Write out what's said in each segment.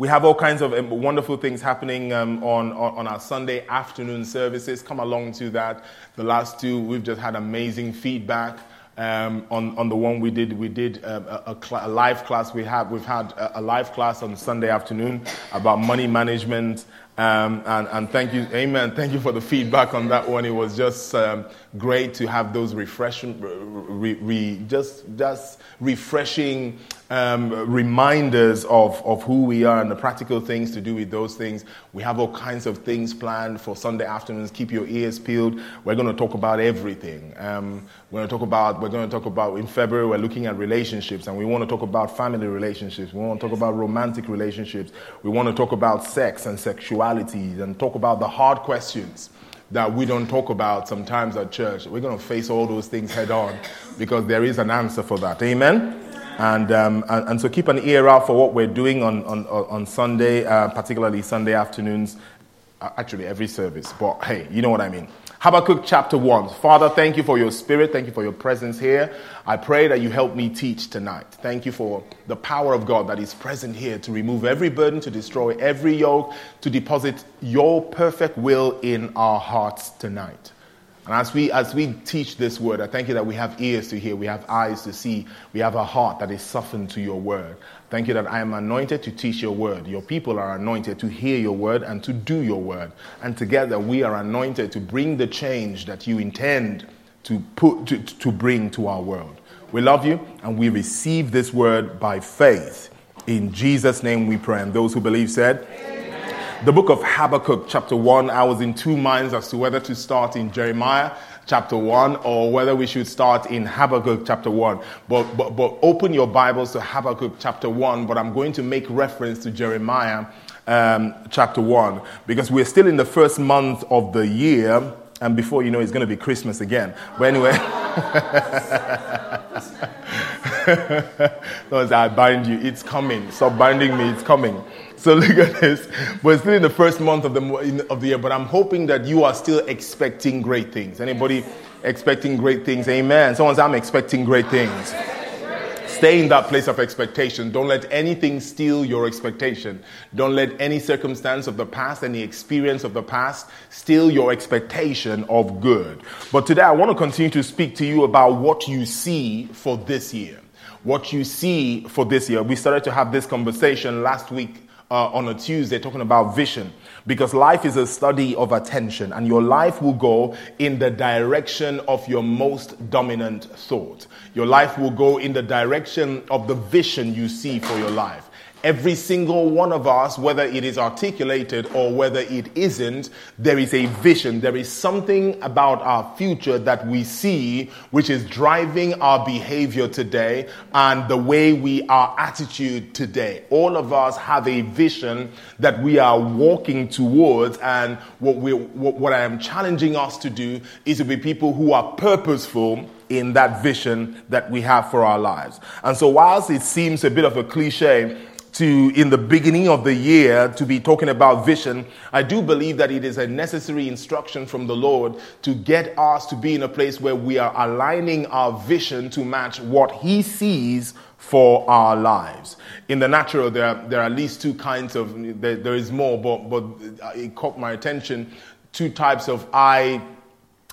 We have all kinds of um, wonderful things happening um, on, on, our Sunday afternoon services. Come along to that. The last two, we've just had amazing feedback. Um, on, on the one we did, we did um, a, a, cl- a, live class. We have, we've had a, a, live class on Sunday afternoon about money management. Um, and, and, thank you, amen. Thank you for the feedback on that one. It was just um, great to have those refreshing, re, re, just, just refreshing um, reminders of, of who we are and the practical things to do with those things. We have all kinds of things planned for Sunday afternoons. Keep your ears peeled. We're going to talk about everything. Um, we're going to talk about, we're going to talk about, in February, we're looking at relationships and we want to talk about family relationships. We want to talk about romantic relationships. We want to talk about sex and sexuality and talk about the hard questions that we don't talk about sometimes at church. We're going to face all those things head on because there is an answer for that. Amen? And, um, and, and, so keep an ear out for what we're doing on, on, on Sunday, uh, particularly Sunday afternoons. Uh, actually, every service, but hey, you know what I mean. Habakkuk chapter 1. Father, thank you for your spirit. Thank you for your presence here. I pray that you help me teach tonight. Thank you for the power of God that is present here to remove every burden, to destroy every yoke, to deposit your perfect will in our hearts tonight. And as we, as we teach this word, I thank you that we have ears to hear, we have eyes to see, we have a heart that is softened to your word. Thank you that I am anointed to teach your word. Your people are anointed to hear your word and to do your word. And together we are anointed to bring the change that you intend to, put, to, to bring to our world. We love you and we receive this word by faith. In Jesus' name we pray. And those who believe said, Amen. The book of Habakkuk, chapter 1, I was in two minds as to whether to start in Jeremiah chapter 1 or whether we should start in Habakkuk chapter 1. But, but, but open your Bibles to Habakkuk chapter 1, but I'm going to make reference to Jeremiah um, chapter 1 because we're still in the first month of the year. And before you know, it's going to be Christmas again. But anyway, as I bind you, it's coming. Stop binding me, it's coming. So look at this. We're still in the first month of the, of the year, but I'm hoping that you are still expecting great things. Anybody expecting great things? Amen. Someone says, I'm expecting great things. Stay in that place of expectation. Don't let anything steal your expectation. Don't let any circumstance of the past, any experience of the past, steal your expectation of good. But today I want to continue to speak to you about what you see for this year. What you see for this year. We started to have this conversation last week uh, on a Tuesday talking about vision because life is a study of attention and your life will go in the direction of your most dominant thought. Your life will go in the direction of the vision you see for your life. Every single one of us, whether it is articulated or whether it isn't, there is a vision. There is something about our future that we see which is driving our behavior today and the way we are attitude today. All of us have a vision that we are walking towards and what we what, what I am challenging us to do is to be people who are purposeful in that vision that we have for our lives. And so whilst it seems a bit of a cliche, to in the beginning of the year to be talking about vision i do believe that it is a necessary instruction from the lord to get us to be in a place where we are aligning our vision to match what he sees for our lives. In the natural there are, there are at least two kinds of there, there is more but but it caught my attention two types of eye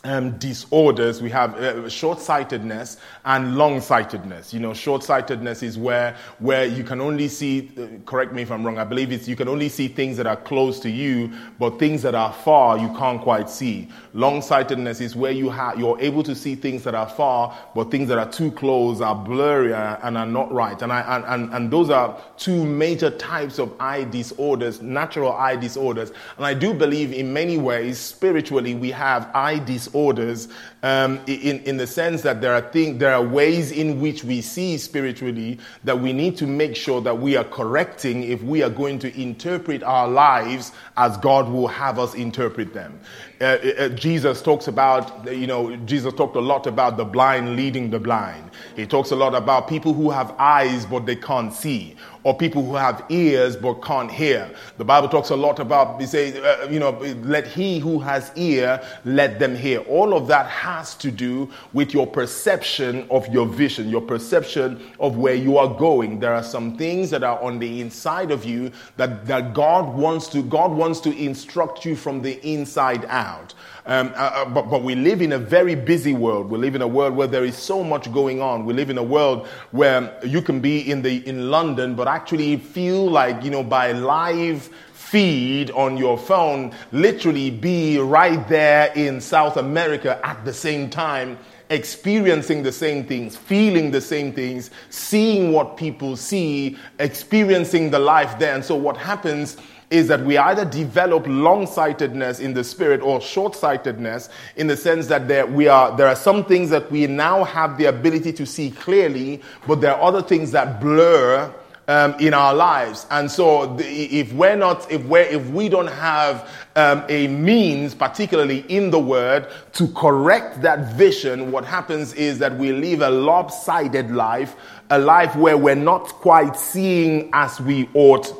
um, disorders. We have uh, short-sightedness and long-sightedness. You know, short-sightedness is where where you can only see. Uh, correct me if I'm wrong. I believe it's you can only see things that are close to you, but things that are far you can't quite see. Long-sightedness is where you have you're able to see things that are far, but things that are too close are blurry and are not right. And I and, and, and those are two major types of eye disorders, natural eye disorders. And I do believe in many ways spiritually we have eye disorders disorders um, in, in the sense that there are, things, there are ways in which we see spiritually that we need to make sure that we are correcting if we are going to interpret our lives as God will have us interpret them. Uh, uh, uh Jesus talks about, you know, Jesus talked a lot about the blind leading the blind. He talks a lot about people who have eyes but they can't see or people who have ears but can't hear. The Bible talks a lot about, they say, uh, you know, let he who has ear, let them hear. All of that has to do with your perception of your vision, your perception of where you are going. There are some things that are on the inside of you that, that God wants to, God wants to instruct you from the inside out. Um, uh, uh, but, but we live in a very busy world. We live in a world where there is so much going on. We live in a world where you can be in the in London, but actually feel like you know by live feed on your phone, literally be right there in South America at the same time experiencing the same things, feeling the same things, seeing what people see, experiencing the life there. And so what happens is that we either develop long-sightedness in the spirit or short-sightedness in the sense that there, we are, there are some things that we now have the ability to see clearly, but there are other things that blur um, in our lives. And so, the, if we're not, if we if we don't have um, a means, particularly in the Word, to correct that vision, what happens is that we live a lopsided life, a life where we're not quite seeing as we ought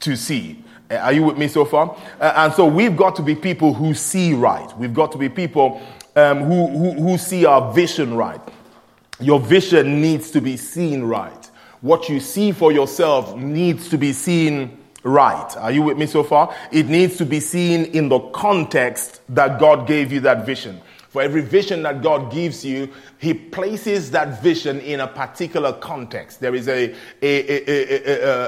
to see. Uh, are you with me so far? Uh, and so we've got to be people who see right. We've got to be people um, who, who, who see our vision right. Your vision needs to be seen right. What you see for yourself needs to be seen right. Are you with me so far? It needs to be seen in the context that God gave you that vision. For every vision that God gives you, He places that vision in a particular context. There is a, a,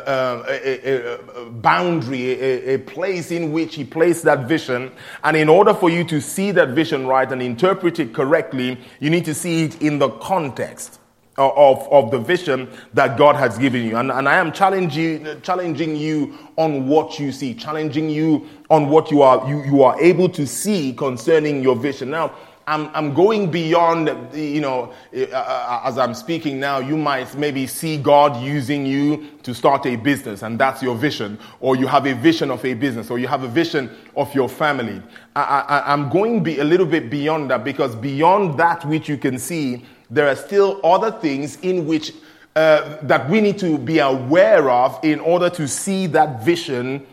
a, boundary, a, place in which He placed that vision. And in order for you to see that vision right and interpret it correctly, you need to see it in the context of, of the vision that God has given you. And, and I am challenging, challenging you on what you see, challenging you on what you are, you, you are able to see concerning your vision. Now, I'm, I'm going beyond, you know, uh, uh, as I'm speaking now, you might maybe see God using you to start a business and that's your vision, or you have a vision of a business, or you have a vision of your family. I, am going be a little bit beyond that because beyond that which you can see, there are still other things in which uh, that we need to be aware of in order to see that vision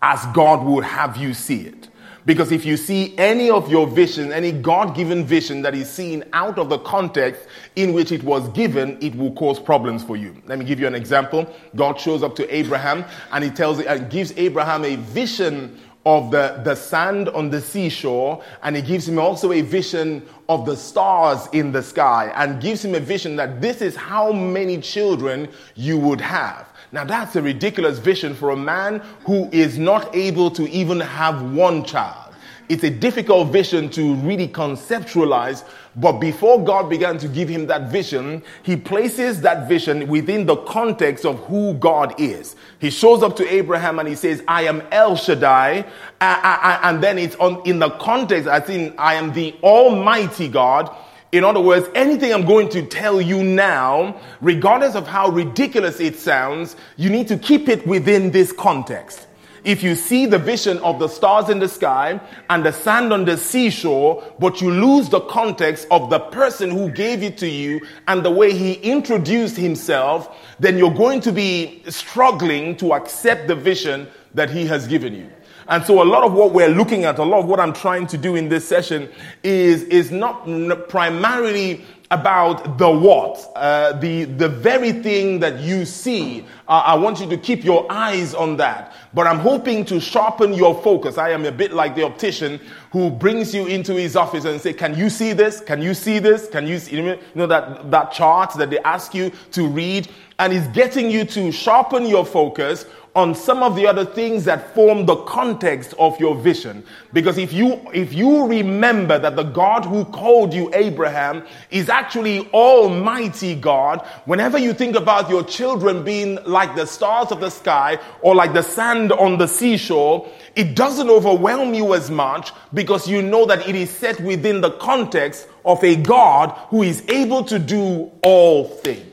as God would have you see it. Because if you see any of your vision, any God given vision that is seen out of the context in which it was given, it will cause problems for you. Let me give you an example. God shows up to Abraham and he tells and gives Abraham a vision of the, the sand on the seashore, and he gives him also a vision of the stars in the sky, and gives him a vision that this is how many children you would have. Now, that's a ridiculous vision for a man who is not able to even have one child. It's a difficult vision to really conceptualize, but before God began to give him that vision, he places that vision within the context of who God is. He shows up to Abraham and he says, I am El Shaddai. And then it's on, in the context, I think, I am the Almighty God. In other words, anything I'm going to tell you now, regardless of how ridiculous it sounds, you need to keep it within this context if you see the vision of the stars in the sky and the sand on the seashore, but you lose the context of the person who gave it to you and the way he introduced himself, then you're going to be struggling to accept the vision that he has given you. And so a lot of what we're looking at, a lot of what I'm trying to do in this session is, is not primarily about the what, uh, the, the very thing that you see. Uh, I want you to keep your eyes on that. But I'm hoping to sharpen your focus. I am a bit like the optician who brings you into his office and say, can you see this? Can you see this? Can you see, you know, that, that chart that they ask you to read? And he's getting you to sharpen your focus on some of the other things that form the context of your vision. Because if you, if you remember that the God who called you Abraham is actually Almighty God, whenever you think about your children being like the stars of the sky or like the sand on the seashore, it doesn't overwhelm you as much because you know that it is set within the context of a God who is able to do all things.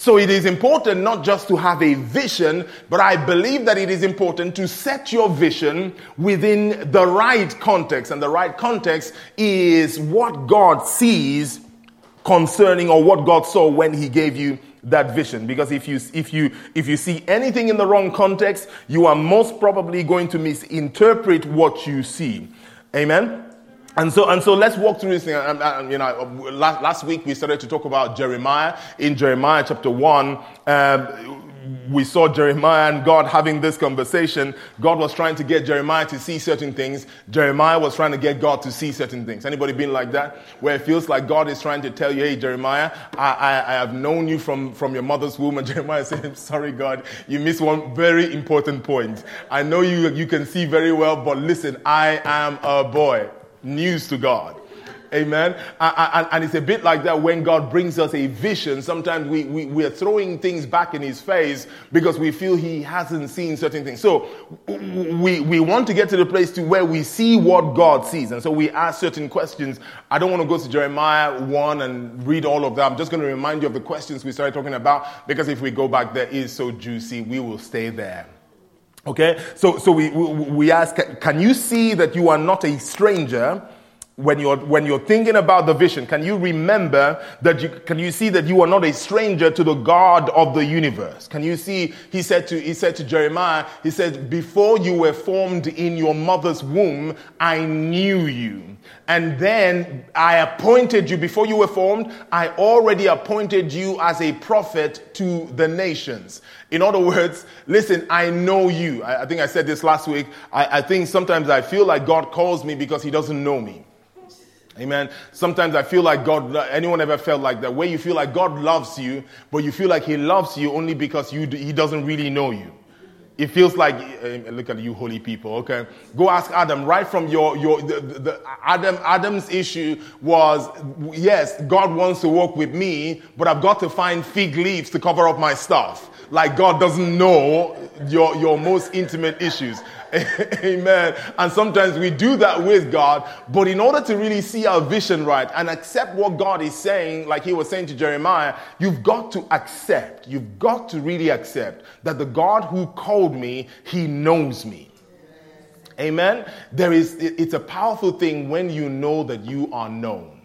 So it is important not just to have a vision, but I believe that it is important to set your vision within the right context. And the right context is what God sees concerning or what God saw when he gave you that vision. Because if you, if you, if you see anything in the wrong context, you are most probably going to misinterpret what you see. Amen? And so, and so let's walk through this thing. And you know, last, last week we started to talk about Jeremiah. In Jeremiah chapter 1, um, we saw Jeremiah and God having this conversation. God was trying to get Jeremiah to see certain things. Jeremiah was trying to get God to see certain things. Anybody been like that? Where it feels like God is trying to tell you, hey, Jeremiah, I, I, I have known you from, from your mother's womb. And Jeremiah said, sorry, God, you missed one very important point. I know you, you can see very well, but listen, I am a boy. News to God. Amen. And, and, it's a bit like that when God brings us a vision. Sometimes we, we, we are throwing things back in his face because we feel he hasn't seen certain things. So we, we want to get to the place to where we see what God sees. And so we ask certain questions. I don't want to go to Jeremiah 1 and read all of that. I'm just going to remind you of the questions we started talking about because if we go back there is so juicy, we will stay there. Okay? So, so we, we, ask, can you see that you are not a stranger? When you're, when you're thinking about the vision, can you remember that you, can you see that you are not a stranger to the God of the universe? Can you see, he said to, he said to Jeremiah, he said, before you were formed in your mother's womb, I knew you. And then I appointed you, before you were formed, I already appointed you as a prophet to the nations. In other words, listen, I know you. I, I think I said this last week. I, I think sometimes I feel like God calls me because he doesn't know me. Amen. Sometimes I feel like God, anyone ever felt like that? Where you feel like God loves you, but you feel like He loves you only because you, He doesn't really know you. It feels like, uh, look at you holy people, okay? Go ask Adam, right from your, your, the, the, Adam, Adam's issue was, yes, God wants to work with me, but I've got to find fig leaves to cover up my stuff. Like God doesn't know your, your most intimate issues. Amen. And sometimes we do that with God, but in order to really see our vision right and accept what God is saying, like he was saying to Jeremiah, you've got to accept, you've got to really accept that the God who called me, he knows me. Amen. There is, it's a powerful thing when you know that you are known.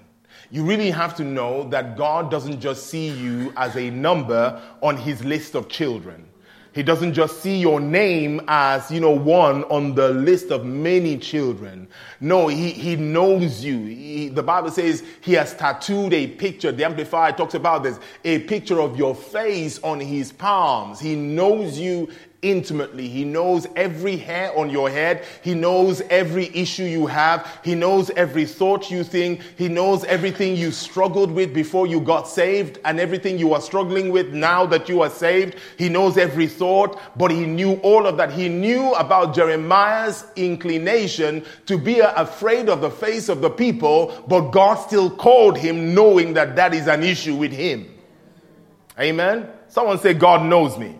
You really have to know that God doesn't just see you as a number on his list of children. He doesn't just see your name as, you know, one on the list of many children. No, he, he knows you. He, the Bible says he has tattooed a picture. The Amplified talks about this, a picture of your face on his palms. He knows you intimately. He knows every hair on your head. He knows every issue you have. He knows every thought you think. He knows everything you struggled with before you got saved and everything you are struggling with now that you are saved. He knows every thought, but he knew all of that. He knew about Jeremiah's inclination to be afraid of the face of the people, but God still called him knowing that that is an issue with him. Amen. Someone say, God knows me.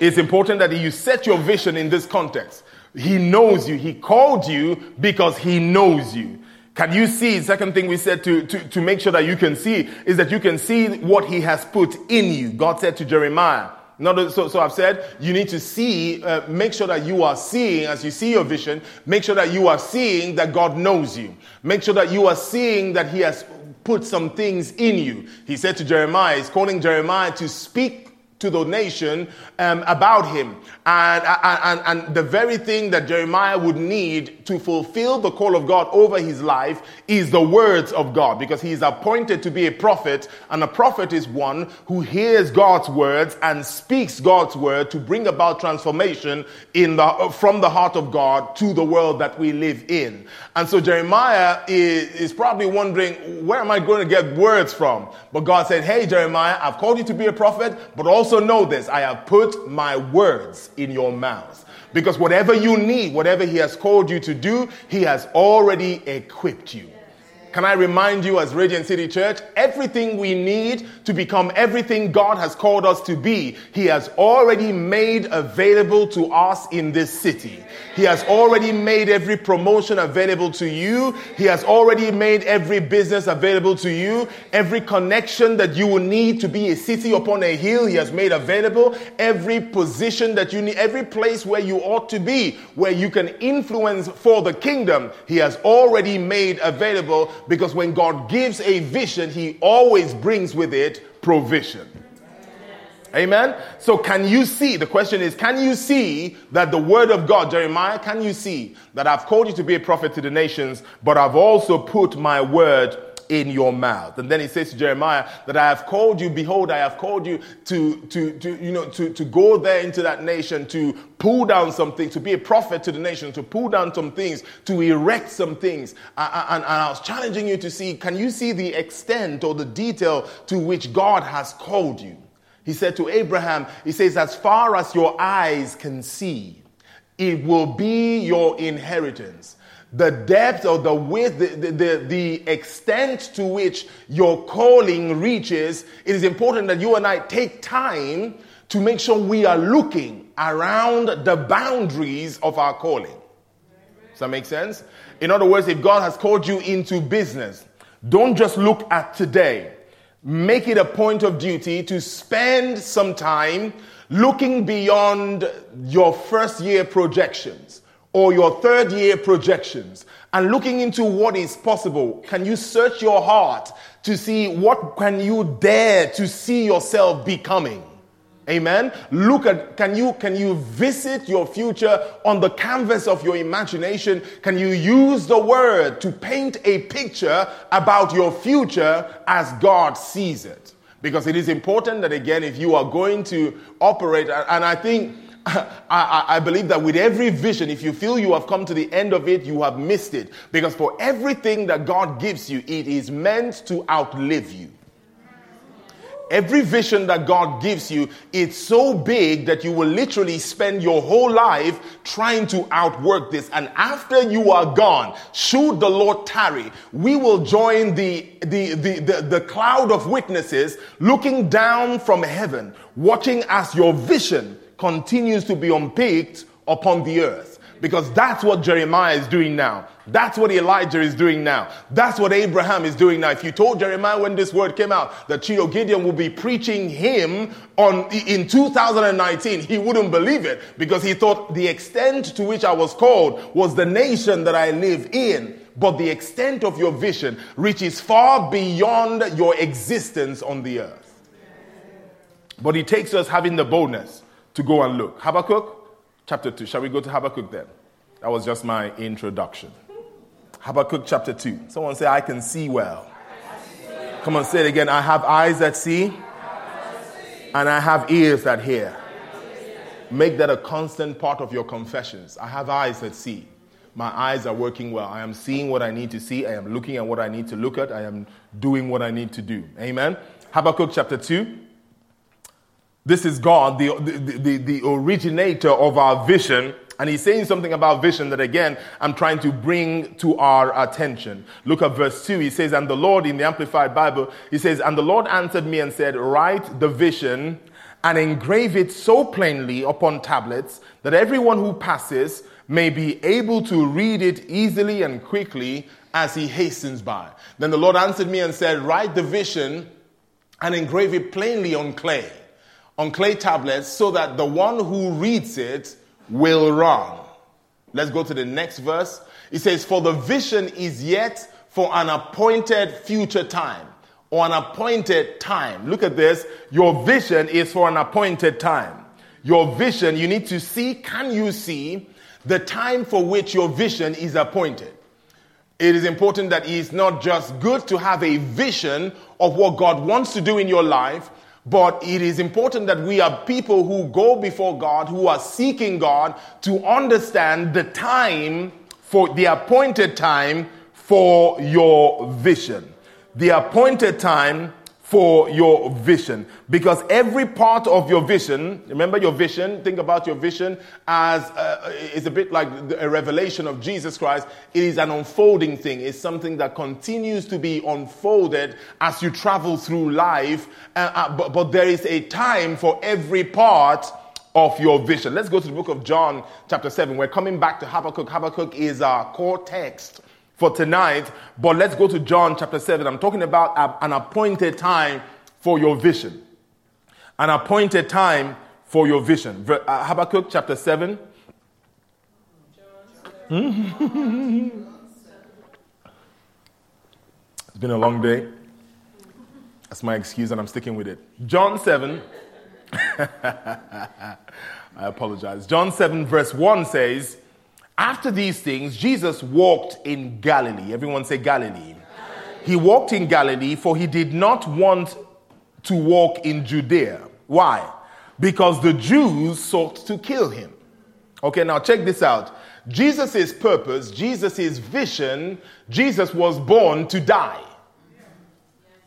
It's important that you set your vision in this context. He knows you. He called you because he knows you. Can you see? Second thing we said to, to, to make sure that you can see is that you can see what he has put in you. God said to Jeremiah, not, so, so I've said you need to see, uh, make sure that you are seeing, as you see your vision, make sure that you are seeing that God knows you. Make sure that you are seeing that He has put some things in you. He said to Jeremiah, He's calling Jeremiah to speak to the nation um, about him. And, and, and the very thing that Jeremiah would need to fulfill the call of God over his life is the words of God because he is appointed to be a prophet. And a prophet is one who hears God's words and speaks God's word to bring about transformation in the, from the heart of God to the world that we live in. And so Jeremiah is, is probably wondering, where am I going to get words from? But God said, Hey, Jeremiah, I've called you to be a prophet, but also also know this I have put my words in your mouth. Because whatever you need, whatever He has called you to do, He has already equipped you. Can I remind you, as Radiant City Church, everything we need to become everything God has called us to be, He has already made available to us in this city. He has already made every promotion available to you. He has already made every business available to you. Every connection that you will need to be a city upon a hill, He has made available. Every position that you need, every place where you ought to be, where you can influence for the kingdom, He has already made available because when God gives a vision, He always brings with it provision. Amen. So can you see? The question is, can you see that the word of God, Jeremiah, can you see that I've called you to be a prophet to the nations, but I've also put my word in your mouth. And then he says to Jeremiah that I have called you, behold, I have called you to, to, to you know, to, to go there into that nation, to pull down some things, to be a prophet to the nation, to pull down some things, to erect some things. And, and I was challenging you to see, can you see the extent or the detail to which God has called you? He said to Abraham, he says, as far as your eyes can see, it will be your inheritance the depth or the width, the, the, the, the, extent to which your calling reaches, it is important that you and I take time to make sure we are looking around the boundaries of our calling. Does that make sense? In other words, if God has called you into business, don't just look at today. Make it a point of duty to spend some time looking beyond your first year projections or your third year projections and looking into what is possible, can you search your heart to see what can you dare to see yourself becoming? Amen. Look at can you can you visit your future on the canvas of your imagination? Can you use the word to paint a picture about your future as God sees it? Because it is important that again if you are going to operate and I think I, I, believe that with every vision, if you feel you have come to the end of it, you have missed it. Because for everything that God gives you, it is meant to outlive you. Every vision that God gives you, it's so big that you will literally spend your whole life trying to outwork this. And after you are gone, should the Lord tarry, we will join the, the, the, the, the cloud of witnesses looking down from heaven, watching as your vision continues to be unpicked upon the earth. Because that's what Jeremiah is doing now. That's what Elijah is doing now. That's what Abraham is doing now. If you told Jeremiah when this word came out that Chino Gideon will be preaching him on in 2019, he wouldn't believe it because he thought the extent to which I was called was the nation that I live in. But the extent of your vision reaches far beyond your existence on the earth. But he takes us having the boldness to go and look. Habakkuk chapter 2. Shall we go to Habakkuk then? That was just my introduction. Habakkuk chapter 2. Someone say, I can see well. Come on, say it again. I have eyes that see, and I have ears that hear. Make that a constant part of your confessions. I have eyes that see. My eyes are working well. I am seeing what I need to see. I am looking at what I need to look at. I am doing what I need to do. Amen. Habakkuk chapter 2. This is God, the, the, the, the, originator of our vision. And he's saying something about vision that again, I'm trying to bring to our attention. Look at verse 2. He says, And the Lord, in the Amplified Bible, he says, And the Lord answered me and said, Write the vision and engrave it so plainly upon tablets that everyone who passes may be able to read it easily and quickly as he hastens by. Then the Lord answered me and said, Write the vision and engrave it plainly on clay on clay tablets so that the one who reads it will run. Let's go to the next verse. It says, For the vision is yet for an appointed future time or an appointed time. Look at this. Your vision is for an appointed time. Your vision, you need to see, can you see the time for which your vision is appointed? It is important that it is not just good to have a vision of what God wants to do in your life, but it is important that we are people who go before God, who are seeking God to understand the time for the appointed time for your vision. The appointed time for your vision. Because every part of your vision, remember your vision, think about your vision as uh, it's a bit like a revelation of Jesus Christ. It is an unfolding thing. It's something that continues to be unfolded as you travel through life. Uh, uh, but, but there is a time for every part of your vision. Let's go to the book of John, chapter 7. We're coming back to Habakkuk. Habakkuk is our core text for tonight, but let's go to John chapter 7. I'm talking about an appointed time for your vision. An appointed time for your vision. Uh, Habakkuk chapter 7. it's been a long day. That's my excuse, and I'm sticking with it. John 7, I apologize. John 7, verse 1 says, After these things, Jesus walked in Galilee. Everyone say Galilee. Galilee. He walked in Galilee, for he did not want to walk in Judea. Why? Because the Jews sought to kill him. Okay, now check this out. Jesus' purpose, Jesus' vision, Jesus was born to die.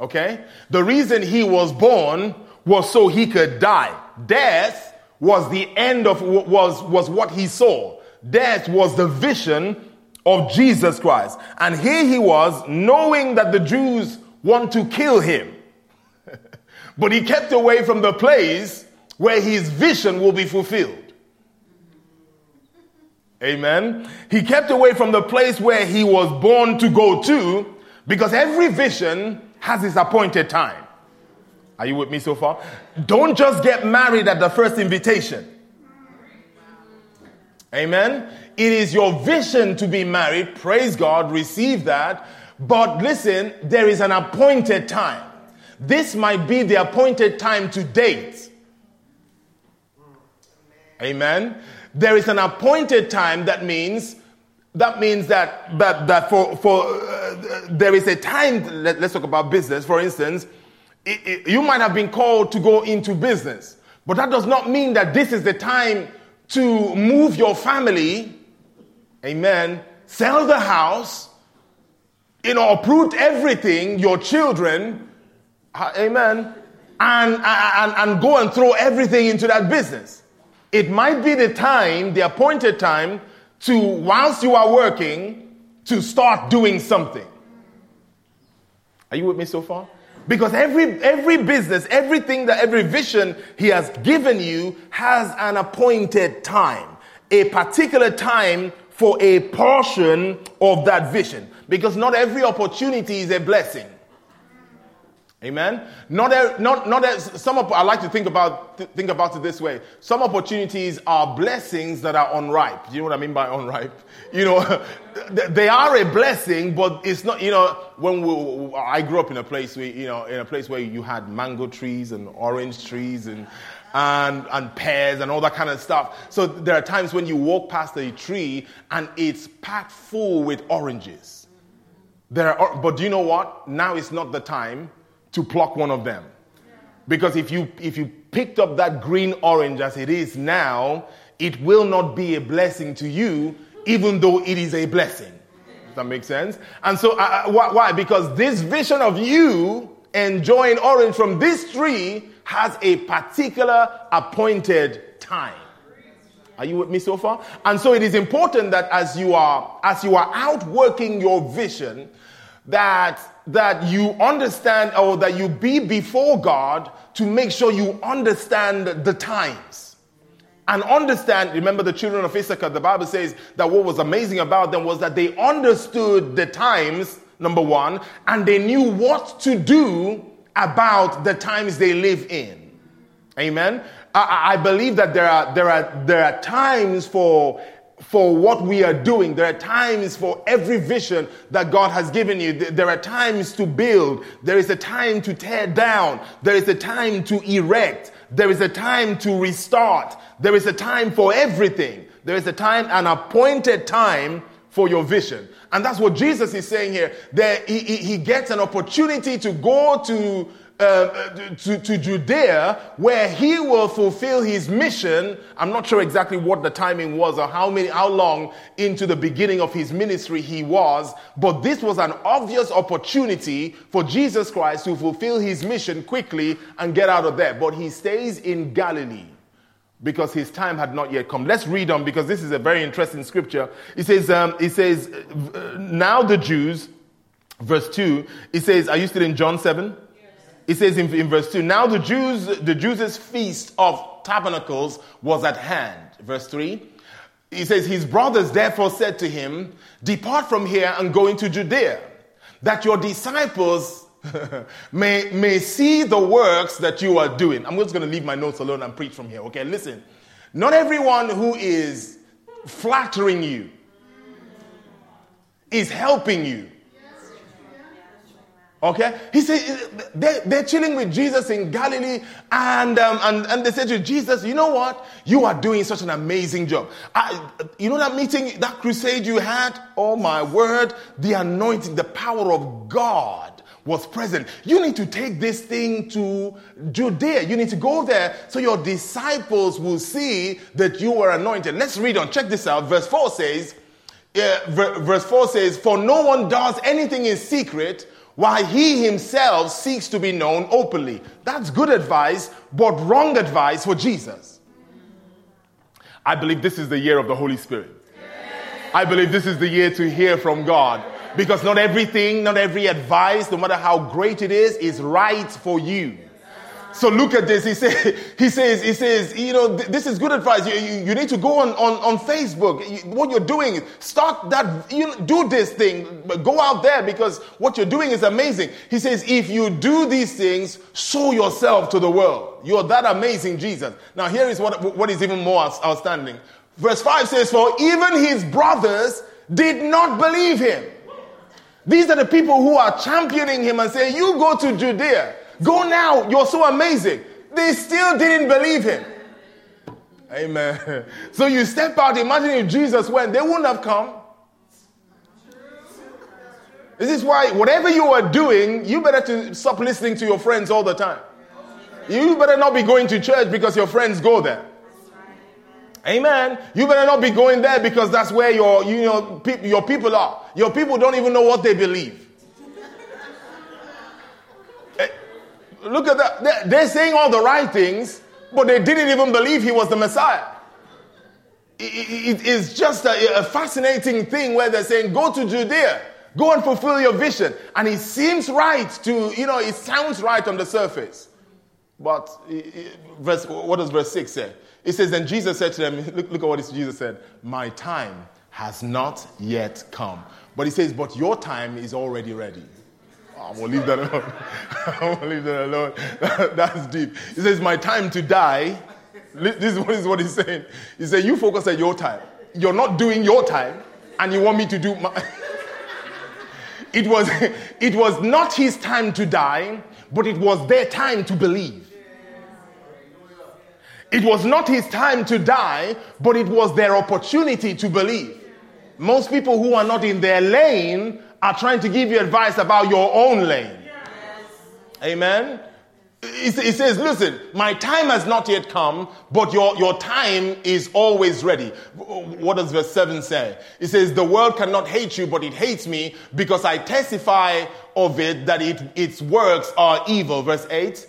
Okay? The reason he was born was so he could die. Death was the end of was was what he saw. Death was the vision of Jesus Christ. And here he was knowing that the Jews want to kill him. but he kept away from the place where his vision will be fulfilled. Amen. He kept away from the place where he was born to go to because every vision has its appointed time. Are you with me so far? Don't just get married at the first invitation. Amen. It is your vision to be married. Praise God. Receive that. But listen, there is an appointed time. This might be the appointed time to date. Amen. There is an appointed time that means that means that that, that for for uh, there is a time. Let, us talk about business. For instance, it, it, you might have been called to go into business, but that does not mean that this is the time to move your family. Amen. Sell the house. You know, uproot everything, your children. Uh, amen. And, and, and go and throw everything into that business. It might be the time, the appointed time, to, whilst you are working, to start doing something. Are you with me so far? Because every, every business, everything that every vision he has given you has an appointed time, a particular time for a portion of that vision. Because not every opportunity is a blessing. Amen. Not, not, not some. I like to think about think about it this way. Some opportunities are blessings that are unripe. Do you know what I mean by unripe? You know, they are a blessing, but it's not. You know, when we, I grew up in a place where you know in a place where you had mango trees and orange trees and and, and pears and all that kind of stuff. So there are times when you walk past a tree and it's packed full with oranges. There are, but do you know what? Now is not the time to pluck one of them. Because if you, if you picked up that green orange as it is now, it will not be a blessing to you, even though it is a blessing. Does that make sense? And so, why? Because this vision of you enjoying orange from this tree has a particular appointed time. Are you with me so far? And so it is important that as you are as you are out working your vision, that that you understand or that you be before God to make sure you understand the times. And understand, remember the children of Issachar, the Bible says that what was amazing about them was that they understood the times, number one, and they knew what to do about the times they live in. Amen. I, I believe that there are, there are, there are times for for what we are doing. There are times for every vision that God has given you. There are times to build. There is a time to tear down. There is a time to erect. There is a time to restart. There is a time for everything. There is a time, an appointed time for your vision. And that's what Jesus is saying here. That he, he gets an opportunity to go to uh, to, to Judea, where he will fulfill his mission. I'm not sure exactly what the timing was or how many, how long into the beginning of his ministry he was, but this was an obvious opportunity for Jesus Christ to fulfill his mission quickly and get out of there. But he stays in Galilee because his time had not yet come. Let's read on because this is a very interesting scripture. It says, um, it says, uh, now the Jews, verse 2, it says, are you still in John 7? It says in, in verse 2, now the Jews, the Jews' feast of tabernacles was at hand. Verse 3, he says, his brothers therefore said to him, depart from here and go into Judea, that your disciples may, may see the works that you are doing. I'm just going to leave my notes alone and preach from here. Okay, listen. Not everyone who is flattering you is helping you Okay? He said they're, they're chilling with Jesus in Galilee, and, um, and, and they said to Jesus, You know what? You are doing such an amazing job. I, you know that meeting, that crusade you had? Oh my word, the anointing, the power of God was present. You need to take this thing to Judea. You need to go there so your disciples will see that you were anointed. Let's read on. Check this out. Verse 4 says, uh, verse 4 says, For no one does anything in secret while he himself seeks to be known openly. That's good advice, but wrong advice for Jesus. I believe this is the year of the Holy Spirit. I believe this is the year to hear from God. Because not everything, not every advice, no matter how great it is, is right for you. So look at this. He, say, he says, he says, you know, th- this is good advice. You, you, you, need to go on, on, on Facebook. You, what you're doing, start that, you know, do this thing. Go out there because what you're doing is amazing. He says, if you do these things, show yourself to the world. You're that amazing, Jesus. Now here is what, what is even more outstanding. Verse 5 says, for even his brothers did not believe him. These are the people who are championing him and saying, you go to Judea. Go now. You're so amazing. They still didn't believe him. Amen. So you step out, imagine if Jesus went, they wouldn't have come. This is why, whatever you are doing, you better to stop listening to your friends all the time. You better not be going to church because your friends go there. Amen. You better not be going there because that's where your, you know, pe- your people are. Your people don't even know what they believe. Look at that. They're saying all the right things, but they didn't even believe he was the Messiah. It is just a fascinating thing where they're saying, Go to Judea, go and fulfill your vision. And it seems right to, you know, it sounds right on the surface. But verse, what does verse 6 say? It says, Then Jesus said to them, Look, look at what Jesus said, My time has not yet come. But he says, But your time is already ready. I'm gonna leave that alone. I'm gonna leave that alone. That's deep. He says, My time to die. This is what he's saying. He said, You focus at your time. You're not doing your time, and you want me to do my. it, was, it was not his time to die, but it was their time to believe. It was not his time to die, but it was their opportunity to believe. Most people who are not in their lane are trying to give you advice about your own lane. Yes. Amen. He says, listen, my time has not yet come, but your, your time is always ready. What does verse 7 say? It says, the world cannot hate you, but it hates me because I testify of it that it, its works are evil. Verse 8,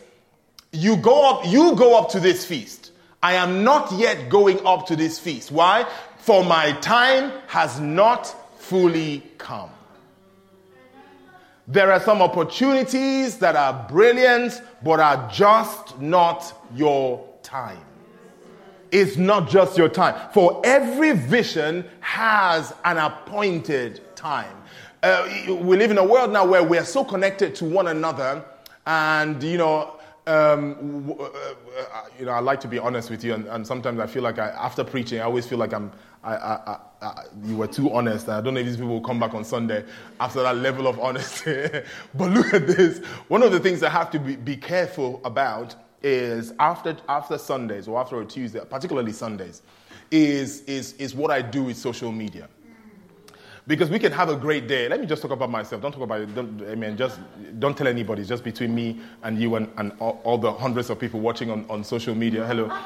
you go up, you go up to this feast. I am not yet going up to this feast. Why? For my time has not fully come. There are some opportunities that are brilliant, but are just not your time. It's not just your time. For every vision has an appointed time. Uh, we live in a world now where we're so connected to one another, and you know, um, uh, uh, you know, I like to be honest with you, and, and sometimes I feel like I, after preaching, I always feel like I'm I, I, I, you were too honest. I don't know if these people will come back on Sunday after that level of honesty. but look at this. One of the things I have to be, be careful about is after, after Sundays or after a Tuesday, particularly Sundays, is, is, is what I do with social media. Because we can have a great day. Let me just talk about myself. Don't talk about it. Don't, I mean, just don't tell anybody. It's just between me and you and, and all, all the hundreds of people watching on, on social media. Hello.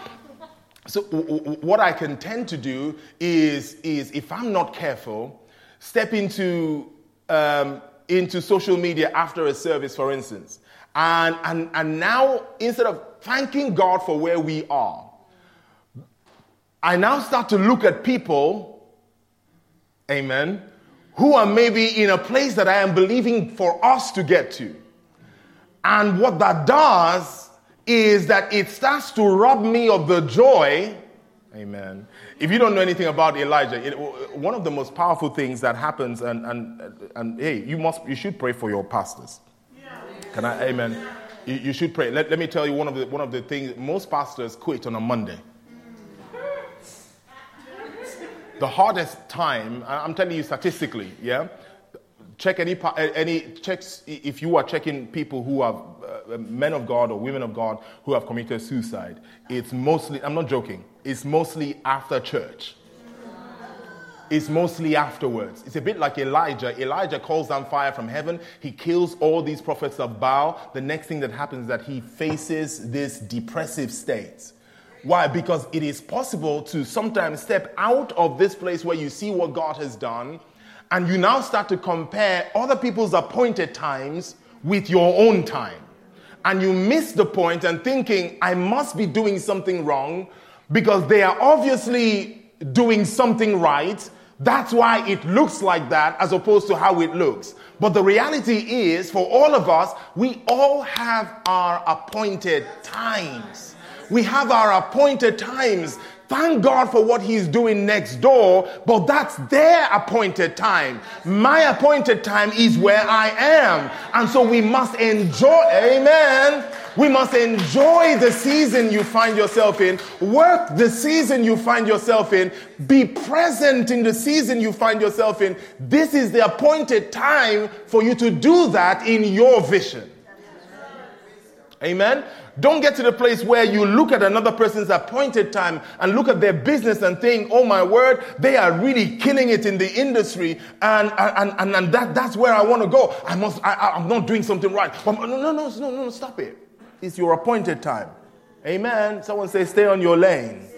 So, what I can tend to do is, is if I'm not careful, step into, um, into social media after a service, for instance. And, and, and now, instead of thanking God for where we are, I now start to look at people, amen, who are maybe in a place that I am believing for us to get to. And what that does is that it starts to rob me of the joy. Amen. If you don't know anything about Elijah, it, one of the most powerful things that happens, and, and, and hey, you must, you should pray for your pastors. Can I? Amen. You, you should pray. Let, let me tell you one of the one of the things. Most pastors quit on a Monday. The hardest time, I'm telling you statistically, yeah, check any any checks if you are checking people who are uh, men of God or women of God who have committed suicide. It's mostly I'm not joking. It's mostly after church. It's mostly afterwards. It's a bit like Elijah. Elijah calls down fire from heaven. He kills all these prophets of Baal. The next thing that happens is that he faces this depressive state. Why? Because it is possible to sometimes step out of this place where you see what God has done and you now start to compare other people's appointed times with your own time. And you miss the point and thinking, I must be doing something wrong because they are obviously doing something right. That's why it looks like that as opposed to how it looks. But the reality is, for all of us, we all have our appointed times. We have our appointed times Thank God for what He's doing next door, but that's their appointed time. My appointed time is where I am. And so we must enjoy, amen. We must enjoy the season you find yourself in, work the season you find yourself in, be present in the season you find yourself in. This is the appointed time for you to do that in your vision. Amen. Don't get to the place where you look at another person's appointed time and look at their business and think, oh my word, they are really killing it in the industry. And, and, and, and that, that's where I want to go. I must, I, I'm not doing something right. But no, no, no, no, no, stop it. It's your appointed time. Amen. Someone say, stay on your lane.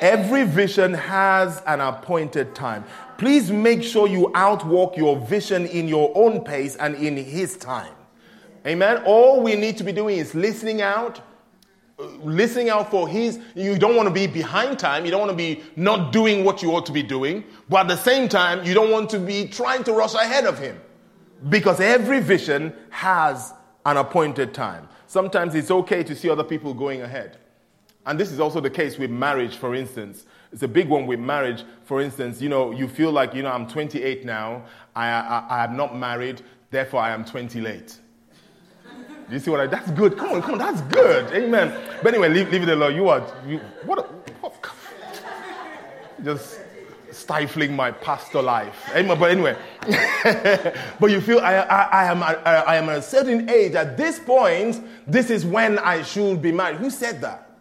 Every vision has an appointed time. Please make sure you outwalk your vision in your own pace and in His time. Amen. All we need to be doing is listening out, uh, listening out for his. You don't want to be behind time. You don't want to be not doing what you ought to be doing. But at the same time, you don't want to be trying to rush ahead of him. Because every vision has an appointed time. Sometimes it's okay to see other people going ahead. And this is also the case with marriage, for instance. It's a big one with marriage. For instance, you know, you feel like, you know, I'm 28 now. I, I, I am not married. Therefore, I am 20 late. You see what I? That's good. Come on, come on. That's good. Amen. But anyway, leave, leave it alone. You are you, what? What oh, just stifling my pastor life. Amen. But anyway, but you feel I, I, I am I, I am at a certain age. At this point, this is when I should be married. Who said that?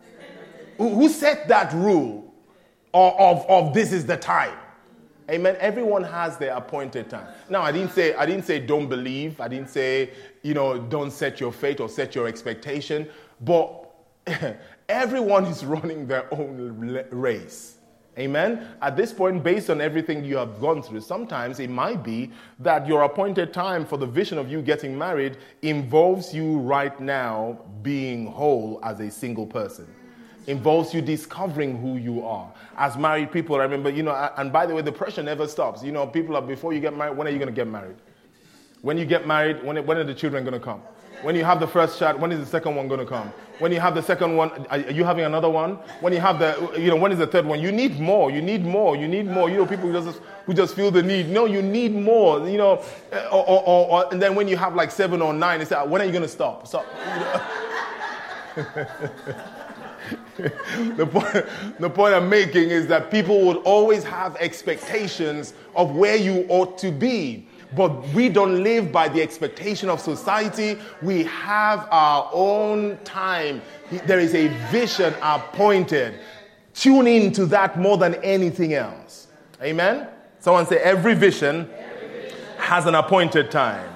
Who, who set that rule? Of, of, of this is the time. Amen. Everyone has their appointed time. Now, I didn't say I didn't say don't believe. I didn't say you know don't set your fate or set your expectation. But everyone is running their own race. Amen. At this point, based on everything you have gone through, sometimes it might be that your appointed time for the vision of you getting married involves you right now being whole as a single person involves you discovering who you are. As married people, I remember, you know, and by the way, the pressure never stops. You know, people are, before you get married, when are you going to get married? When you get married, when, when are the children going to come? When you have the first child, when is the second one going to come? When you have the second one, are you having another one? When you have the, you know, when is the third one? You need more. You need more. You need more. You know, people who just, who just feel the need. No, you need more. You know, eh, or, or, or, or and then when you have like seven or nine, it's say, when are you going to stop? Stop. You know? the, point, the point I'm making is that people would always have expectations of where you ought to be. But we don't live by the expectation of society. We have our own time. There is a vision appointed. Tune in to that more than anything else. Amen? Someone say, every vision, every vision has an appointed time.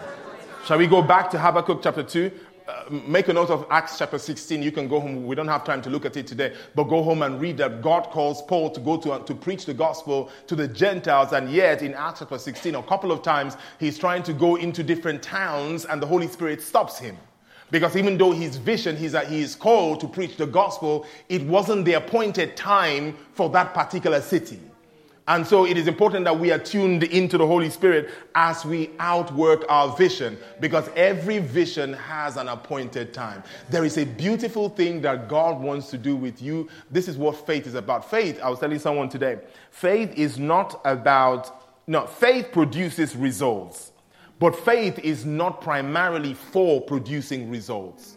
Shall we go back to Habakkuk chapter 2? Uh, make a note of Acts chapter 16. You can go home. We don't have time to look at it today, but go home and read that God calls Paul to go to, uh, to preach the gospel to the Gentiles. And yet, in Acts chapter 16, a couple of times, he's trying to go into different towns, and the Holy Spirit stops him. Because even though his vision, he's, uh, he is called to preach the gospel, it wasn't the appointed time for that particular city. And so it is important that we are tuned into the Holy Spirit as we outwork our vision because every vision has an appointed time. There is a beautiful thing that God wants to do with you. This is what faith is about. Faith, I was telling someone today, faith is not about, no, faith produces results, but faith is not primarily for producing results.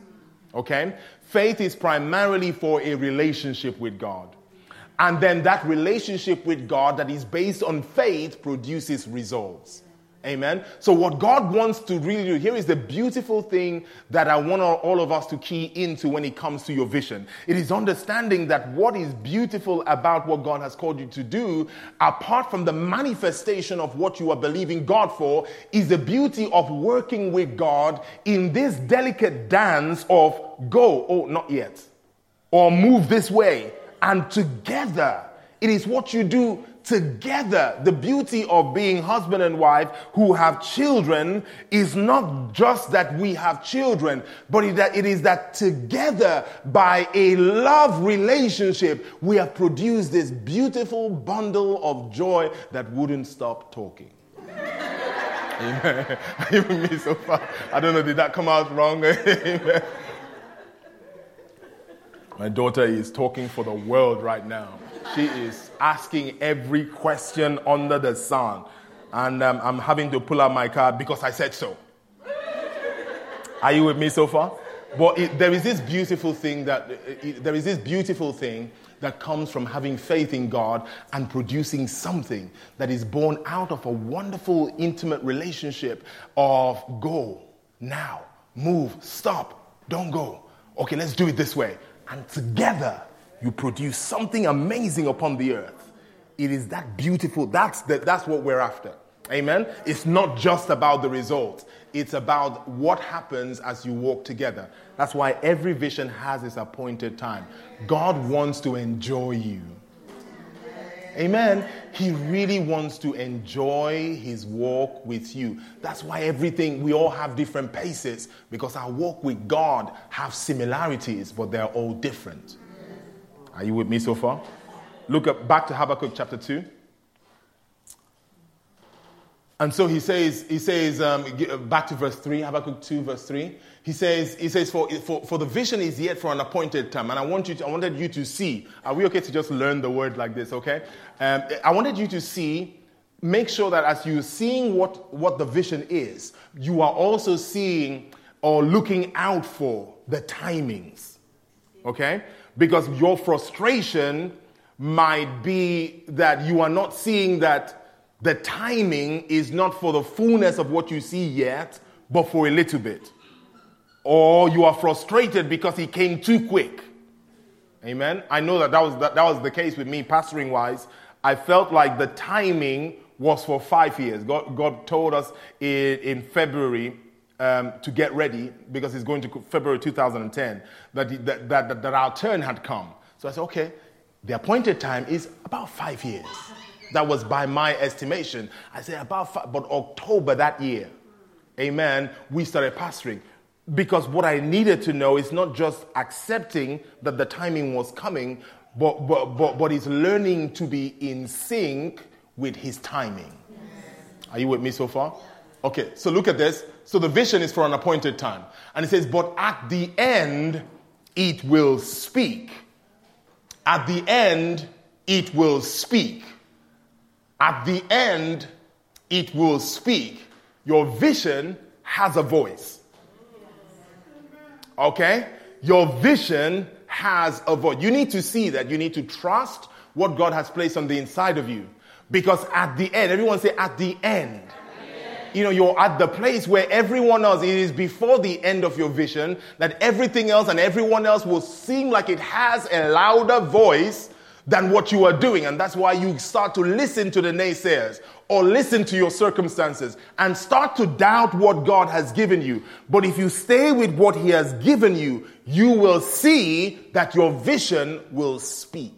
Okay? Faith is primarily for a relationship with God. And then that relationship with God that is based on faith produces results. Amen. So, what God wants to really do here is the beautiful thing that I want all of us to key into when it comes to your vision. It is understanding that what is beautiful about what God has called you to do, apart from the manifestation of what you are believing God for, is the beauty of working with God in this delicate dance of go, oh, not yet, or move this way, and together. It is what you do together. The beauty of being husband and wife who have children is not just that we have children, but it is that together by a love relationship, we have produced this beautiful bundle of joy that wouldn't stop talking. Amen. Even me so far. I don't know, did that come out wrong? Amen. My daughter is talking for the world right now. She is asking every question under the sun. And um, I'm having to pull out my card because I said so. Are you with me so far? But it, there is this beautiful thing that it, there is this beautiful thing that comes from having faith in God and producing something that is born out of a wonderful, intimate relationship of go now, move, stop, don't go. Okay, let's do it this way. And together, you produce something amazing upon the earth. It is that beautiful. That's, the, that's what we're after. Amen. It's not just about the result, it's about what happens as you walk together. That's why every vision has its appointed time. God wants to enjoy you. Amen. He really wants to enjoy his walk with you. That's why everything, we all have different paces because our walk with God have similarities, but they're all different. Are you with me so far? Look up, back to Habakkuk chapter 2. And so he says, he says, um, back to verse 3, Habakkuk 2, verse 3. He says, he says for, for, for the vision is yet for an appointed time. And I, want you to, I wanted you to see. Are we okay to just learn the word like this, okay? Um, I wanted you to see, make sure that as you're seeing what, what the vision is, you are also seeing or looking out for the timings, okay? because your frustration might be that you are not seeing that the timing is not for the fullness of what you see yet, but for a little bit. Or you are frustrated because he came too quick. Amen. I know that that was, that, that was the case with me, pastoring wise. I felt like the timing was for five years. God, God told us in, in February um, to get ready because it's going to February 2010 that, that, that, that our turn had come. So I said, okay, the appointed time is about five years. That was by my estimation. I said about five, but October that year, amen, we started pastoring. Because what I needed to know is not just accepting that the timing was coming, but, but, but, but it's learning to be in sync with his timing. Are you with me so far? Okay, so look at this. So the vision is for an appointed time. And it says, but at the end, it will speak. At the end, it will speak. At the end, it will speak. Your vision has a voice. Okay? Your vision has a voice. You need to see that. You need to trust what God has placed on the inside of you. Because at the end, everyone say, at the end you know, you're at the place where everyone else, it is before the end of your vision, that everything else and everyone else will seem like it has a louder voice than what you are doing. And that's why you start to listen to the naysayers or listen to your circumstances and start to doubt what God has given you. But if you stay with what He has given you, you will see that your vision will speak.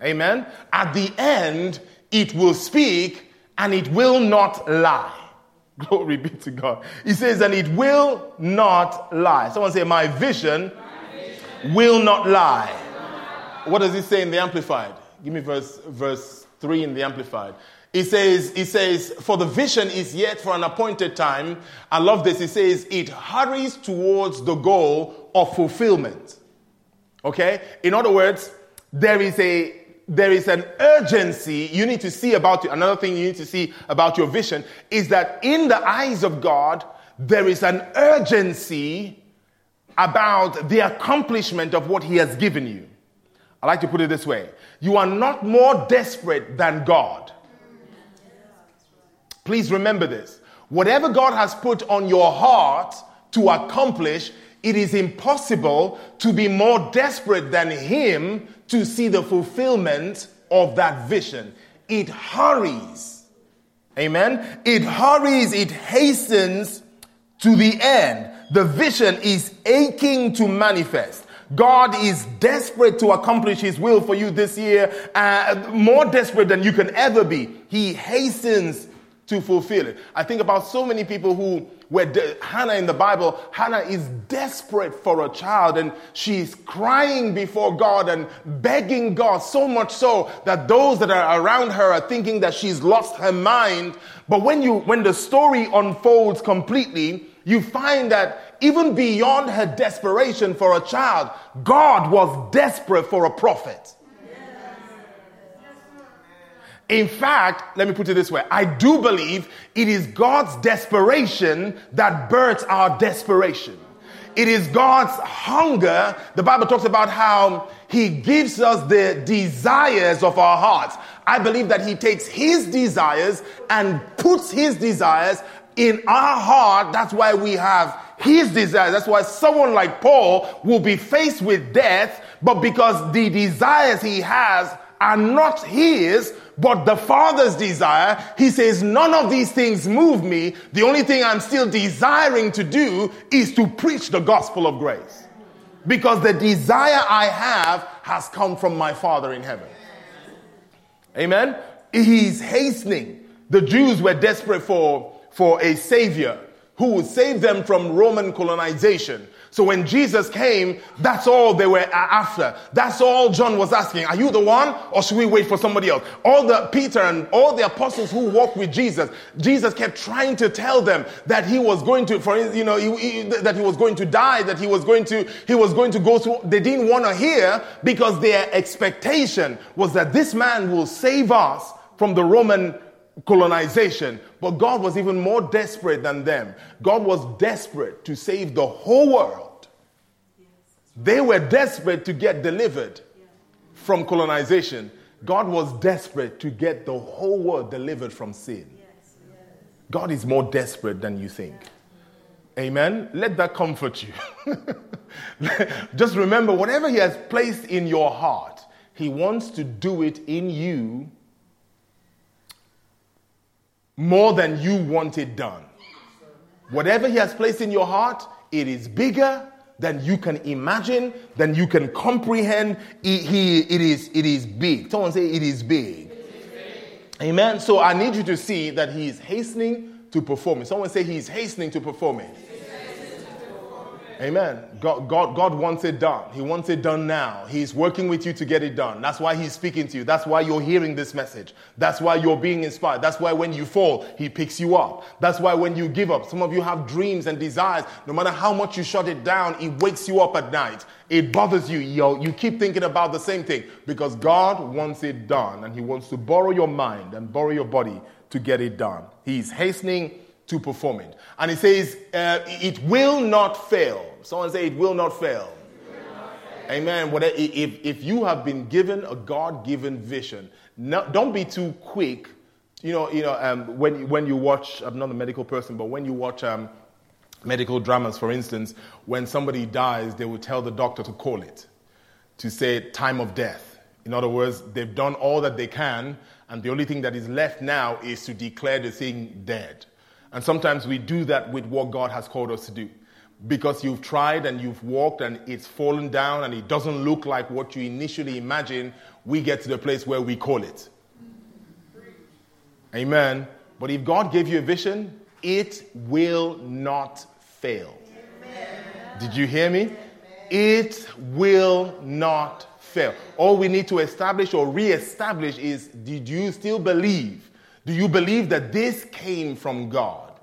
Amen. At the end, it will speak and it will not lie. Glory be to God. He says, and it will not lie. Someone say, My vision, My vision will not lie. What does he say in the Amplified? Give me verse, verse 3 in the Amplified. He says, he says, for the vision is yet for an appointed time. I love this. He says, it hurries towards the goal of fulfillment. Okay? In other words, there is a there is an urgency you need to see about. Another thing you need to see about your vision is that in the eyes of God, there is an urgency about the accomplishment of what He has given you. I like to put it this way you are not more desperate than God. Please remember this. Whatever God has put on your heart to accomplish, it is impossible to be more desperate than Him to see the fulfillment of that vision. It hurries. Amen. It hurries, it hastens to the end. The vision is aching to manifest. God is desperate to accomplish His will for you this year, uh, more desperate than you can ever be. He hastens to fulfill it. I think about so many people who were de- Hannah in the Bible. Hannah is desperate for a child and she's crying before God and begging God so much so that those that are around her are thinking that she's lost her mind. But when you when the story unfolds completely, you find that even beyond her desperation for a child, God was desperate for a prophet. In fact, let me put it this way I do believe it is God's desperation that births our desperation. It is God's hunger. The Bible talks about how He gives us the desires of our hearts. I believe that He takes His desires and puts His desires in our heart. That's why we have His desires. That's why someone like Paul will be faced with death, but because the desires he has are not his, but the Father's desire, he says, none of these things move me. The only thing I'm still desiring to do is to preach the gospel of grace. Because the desire I have has come from my Father in heaven. Amen. He's hastening. The Jews were desperate for, for a savior who would save them from Roman colonization. So when Jesus came, that's all they were after. That's all John was asking. Are you the one or should we wait for somebody else? All the Peter and all the apostles who walked with Jesus, Jesus kept trying to tell them that he was going to, for you know, he, he, that he was going to die, that he was going to, he was going to go through. They didn't want to hear because their expectation was that this man will save us from the Roman colonization. But God was even more desperate than them. God was desperate to save the whole world. They were desperate to get delivered from colonization. God was desperate to get the whole world delivered from sin. God is more desperate than you think. Amen. Let that comfort you. Just remember, whatever He has placed in your heart, He wants to do it in you more than you want it done. Whatever He has placed in your heart, it is bigger than you can imagine, than you can comprehend. It, he, it, is, it is big. Someone say, It is big. Amen. So I need you to see that He is hastening to perform it. Someone say, He's hastening to perform it. Amen. God, God, God wants it done. He wants it done now. He's working with you to get it done. That's why He's speaking to you. That's why you're hearing this message. That's why you're being inspired. That's why when you fall, He picks you up. That's why when you give up, some of you have dreams and desires. No matter how much you shut it down, it wakes you up at night. It bothers you. You, you keep thinking about the same thing because God wants it done and He wants to borrow your mind and borrow your body to get it done. He's hastening to perform it. And he says, uh, it will not fail. Someone say, it will not fail. Amen. If, if you have been given a God given vision, no, don't be too quick. You know, you know um, when, when you watch, I'm not a medical person, but when you watch um, medical dramas, for instance, when somebody dies, they will tell the doctor to call it, to say time of death. In other words, they've done all that they can, and the only thing that is left now is to declare the thing dead. And sometimes we do that with what God has called us to do. Because you've tried and you've walked and it's fallen down and it doesn't look like what you initially imagined, we get to the place where we call it. Amen. But if God gave you a vision, it will not fail. Amen. Did you hear me? It will not fail. All we need to establish or re establish is did you still believe do you believe that this came from God?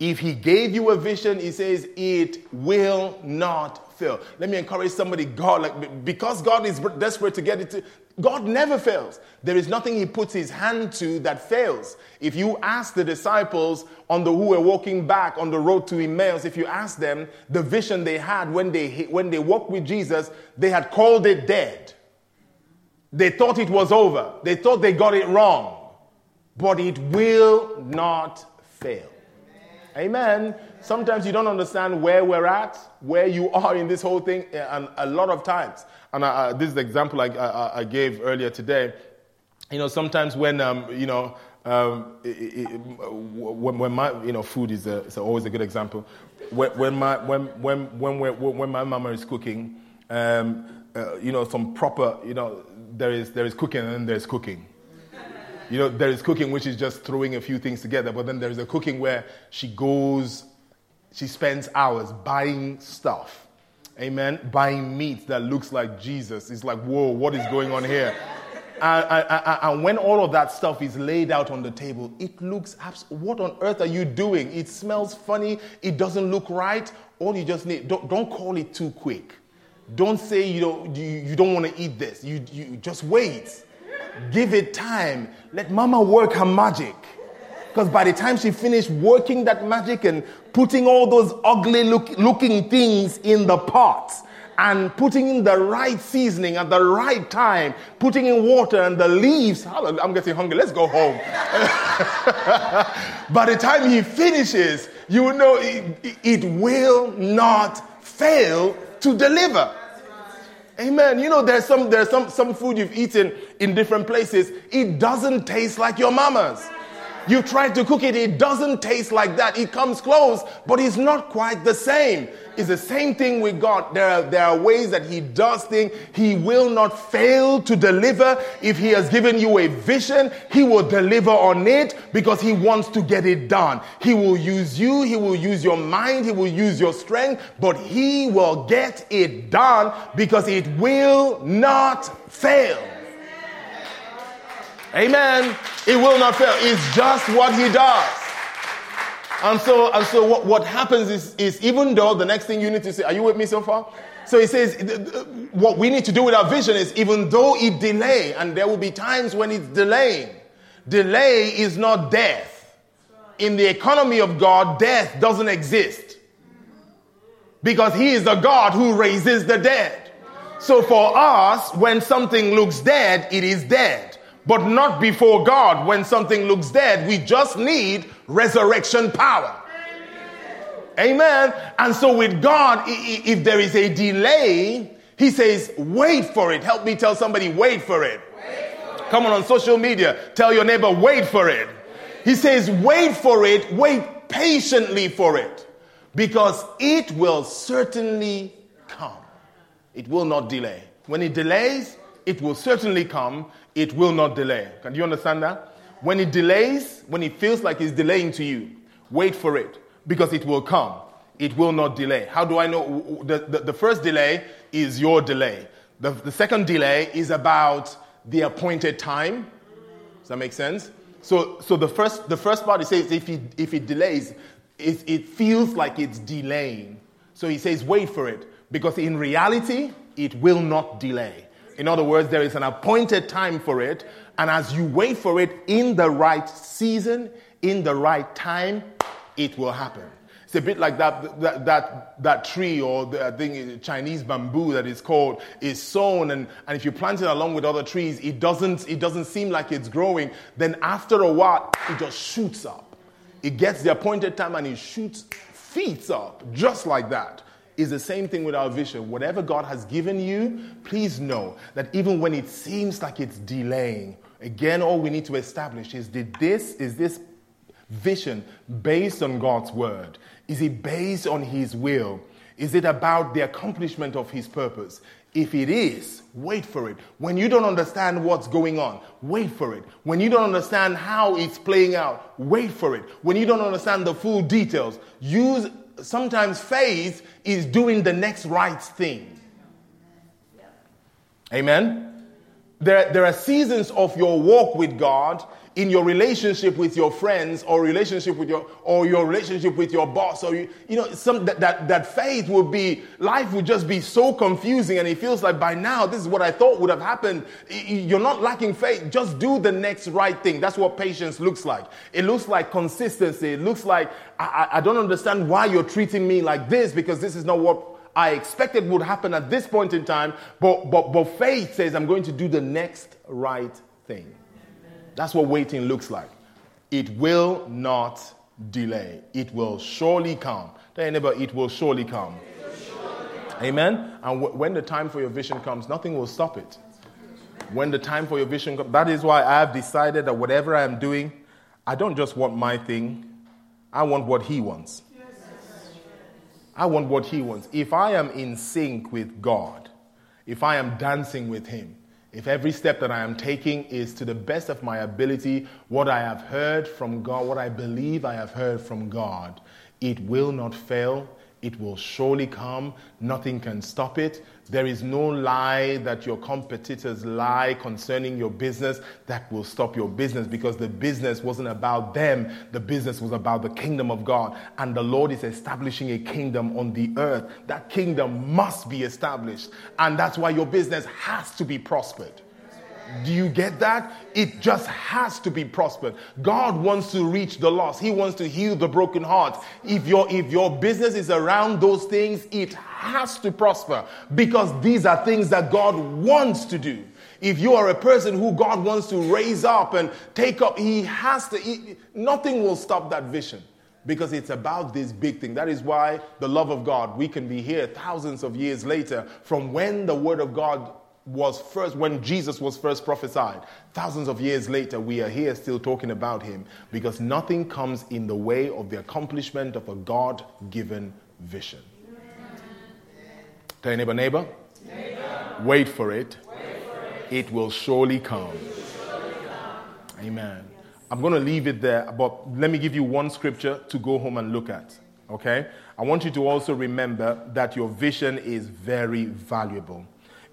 If He gave you a vision, He says it will not fail. Let me encourage somebody, God, like because God is desperate to get it to, God never fails. There is nothing He puts His hand to that fails. If you ask the disciples on the who were walking back on the road to Emmaus, if you ask them the vision they had when they when they walked with Jesus, they had called it dead. They thought it was over. They thought they got it wrong. But it will not fail. Amen. Sometimes you don't understand where we're at, where you are in this whole thing, and a lot of times. And I, this is the example I, I, I, gave earlier today. You know, sometimes when um, you know. Um, it, it, when, when, my you know food is, a, is always a good example. When, when my when when when when my mama is cooking, um, uh, you know some proper you know there is there is cooking and then there's cooking. You know, there is cooking which is just throwing a few things together, but then there is a cooking where she goes, she spends hours buying stuff. Amen. Buying meat that looks like Jesus. It's like, whoa, what is going on here? And, and, and, when all of that stuff is laid out on the table, it looks abs- what on earth are you doing? It smells funny. It doesn't look right. All you just need, don't, don't call it too quick. Don't say you don't, you, you don't want to eat this. You, you just wait. Give it time. Let mama work her magic. Because by the time she finished working that magic and putting all those ugly look, looking things in the pot and putting in the right seasoning at the right time, putting in water and the leaves, I'm getting hungry, let's go home. by the time he finishes, you know it, it will not fail to deliver. Amen. You know, there's some there's some some food you've eaten in different places. It doesn't taste like your mama's. You tried to cook it, it doesn't taste like that. It comes close, but it's not quite the same. It's the same thing with God. There are, there are ways that He does things. He will not fail to deliver. If He has given you a vision, He will deliver on it because He wants to get it done. He will use you, He will use your mind, He will use your strength, but He will get it done because it will not fail. Amen. It will not fail. It's just what he does. And so, and so what, what happens is, is even though the next thing you need to say, are you with me so far? So he says, what we need to do with our vision is even though it delay, and there will be times when it's delaying, delay is not death. In the economy of God, death doesn't exist. Because he is the God who raises the dead. So for us, when something looks dead, it is dead but not before God when something looks dead. We just need resurrection power. Amen. And so with God, if there is a delay, he says, wait for it. Help me tell somebody, wait for it. Wait for. Come on on social media. Tell your neighbor, wait for it. He says, wait for it. Wait patiently for it. Because it will certainly come. It will not delay. When it delays, it will certainly come it will not delay. Can you understand that? When it delays, when it feels like it's delaying to you, wait for it because it will come. It will not delay. How do I know? The, the, the first delay is your delay. The, the second delay is about the appointed time. Does that make sense? So, so the, first, the first part, he says if it, if it delays, it, it feels like it's delaying. So he says, wait for it. Because in reality, it will not delay. In other words, there is an appointed time for it. And as you wait for it in the right season, in the right time, it will happen. It's a bit like that, that, that, that tree or the thing, Chinese bamboo that is called is sown. And, and if you plant it along with other trees, it doesn't, it doesn't seem like it's growing. Then after a while, it just shoots up. It gets the appointed time and it shoots feet up, just like that is the same thing with our vision. Whatever God has given you, please know that even when it seems like it's delaying, again, all we need to establish is did this, is this vision based on God's word? Is it based on His will? Is it about the accomplishment of His purpose? If it is, wait for it. When you don't understand what's going on, wait for it. When you don't understand how it's playing out, wait for it. When you don't understand the full details, use sometimes faith is doing the next right thing. Amen? There, there are seasons of your walk with God in your relationship with your friends or relationship with your or your relationship with your boss or you, you know some that, that that faith will be life would just be so confusing and it feels like by now this is what i thought would have happened. You're not lacking faith. Just do the next right thing. That's what patience looks like. It looks like consistency. It looks like i, I don't understand why you're treating me like this because this is not what I expected would happen at this point in time, but, but, but faith says I'm going to do the next right thing. That's what waiting looks like. It will not delay. It will surely come. Tell your it will surely come. Amen. And w- when the time for your vision comes, nothing will stop it. When the time for your vision comes, that is why I have decided that whatever I am doing, I don't just want my thing, I want what He wants. I want what He wants. If I am in sync with God, if I am dancing with Him, if every step that I am taking is to the best of my ability, what I have heard from God, what I believe I have heard from God, it will not fail. It will surely come. Nothing can stop it. There is no lie that your competitors lie concerning your business that will stop your business because the business wasn't about them. The business was about the kingdom of God. And the Lord is establishing a kingdom on the earth. That kingdom must be established. And that's why your business has to be prospered. Do you get that? It just has to be prospered. God wants to reach the lost. He wants to heal the broken heart. If your if your business is around those things, it has to prosper because these are things that God wants to do. If you are a person who God wants to raise up and take up, He has to. He, nothing will stop that vision because it's about this big thing. That is why the love of God, we can be here thousands of years later from when the Word of God was first, when Jesus was first prophesied. Thousands of years later, we are here still talking about him because nothing comes in the way of the accomplishment of a God given vision. Tell your neighbor, neighbor, neighbor. Wait, for it. Wait for it. It will surely come. Surely come. Amen. I'm going to leave it there, but let me give you one scripture to go home and look at. Okay? I want you to also remember that your vision is very valuable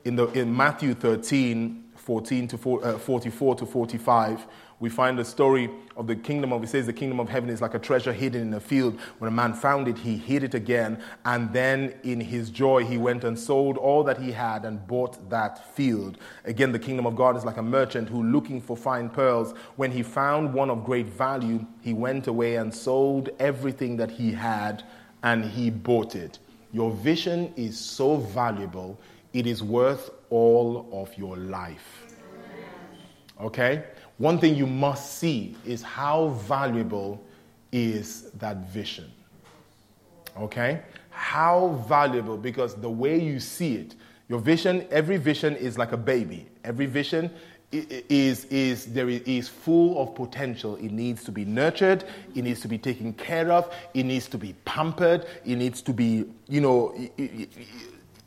in, the, in Matthew 13, 14 to 4, uh, 44 to 45, we find the story of the kingdom of, it says the kingdom of heaven is like a treasure hidden in a field. When a man found it, he hid it again. And then in his joy, he went and sold all that he had and bought that field. Again, the kingdom of God is like a merchant who, looking for fine pearls, when he found one of great value, he went away and sold everything that he had and he bought it. Your vision is so valuable it is worth all of your life. Okay? One thing you must see is how valuable is that vision. Okay? How valuable, because the way you see it, your vision, every vision is like a baby. Every vision is, is, there is full of potential. It needs to be nurtured. It needs to be taken care of. It needs to be pampered. It needs to be, you know,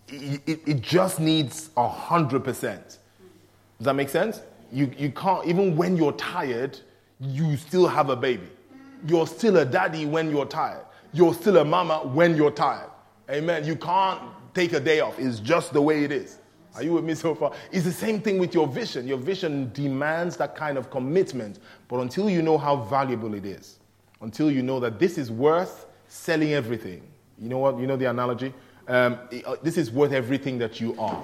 it, it just needs a hundred percent. Does that make sense? You, you can't, even when you're tired, you still have a baby. You're still a daddy when you're tired. You're still a mama when you're tired. Amen. You can't take a day off. It's just the way it is. Are you with me so far? It's the same thing with your vision. Your vision demands that kind of commitment. But until you know how valuable it is, until you know that this is worth selling everything, you know what? You know the analogy? Um, uh, this is worth everything that you are.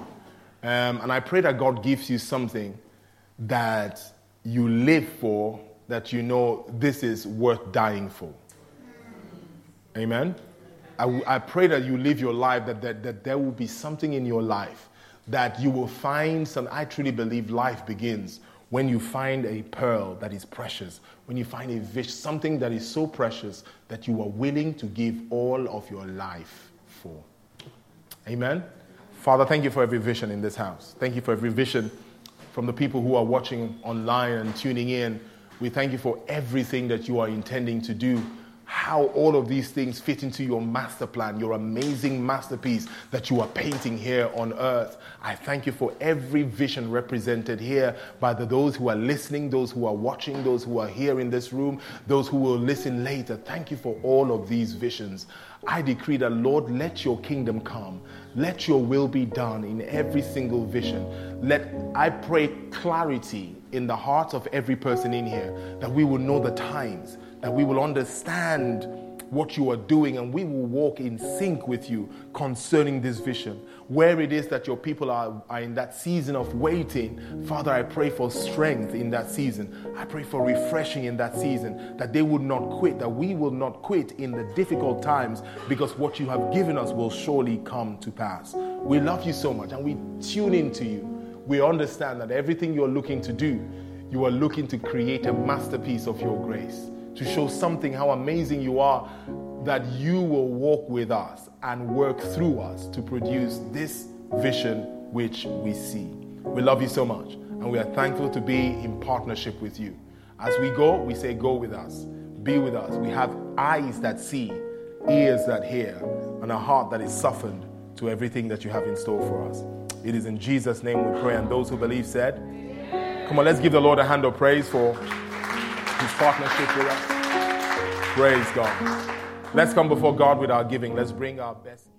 Um, and I pray that God gives you something that you live for, that you know this is worth dying for. Amen? I, I pray that you live your life, that, that, that there will be something in your life that you will find some. I truly believe life begins when you find a pearl that is precious, when you find a fish, something that is so precious that you are willing to give all of your life. Amen. Father, thank you for every vision in this house. Thank you for every vision from the people who are watching online and tuning in. We thank you for everything that you are intending to do how all of these things fit into your master plan, your amazing masterpiece that you are painting here on earth. I thank you for every vision represented here by the, those who are listening, those who are watching, those who are here in this room, those who will listen later. Thank you for all of these visions. I decree that, Lord, let your kingdom come. Let your will be done in every single vision. Let, I pray, clarity in the hearts of every person in here that we will know the times that we will understand what you are doing and we will walk in sync with you concerning this vision. Where it is that your people are, are in that season of waiting, Father, I pray for strength in that season. I pray for refreshing in that season, that they would not quit, that we will not quit in the difficult times because what you have given us will surely come to pass. We love you so much and we tune into you. We understand that everything you're looking to do you are looking to create a masterpiece of your grace, to show something how amazing you are, that you will walk with us and work through us to produce this vision which we see. We love you so much, and we are thankful to be in partnership with you. As we go, we say, Go with us, be with us. We have eyes that see, ears that hear, and a heart that is softened to everything that you have in store for us. It is in Jesus' name we pray, and those who believe said, Come on, let's give the Lord a hand of praise for his partnership with us. Praise God. Let's come before God with our giving. Let's bring our best.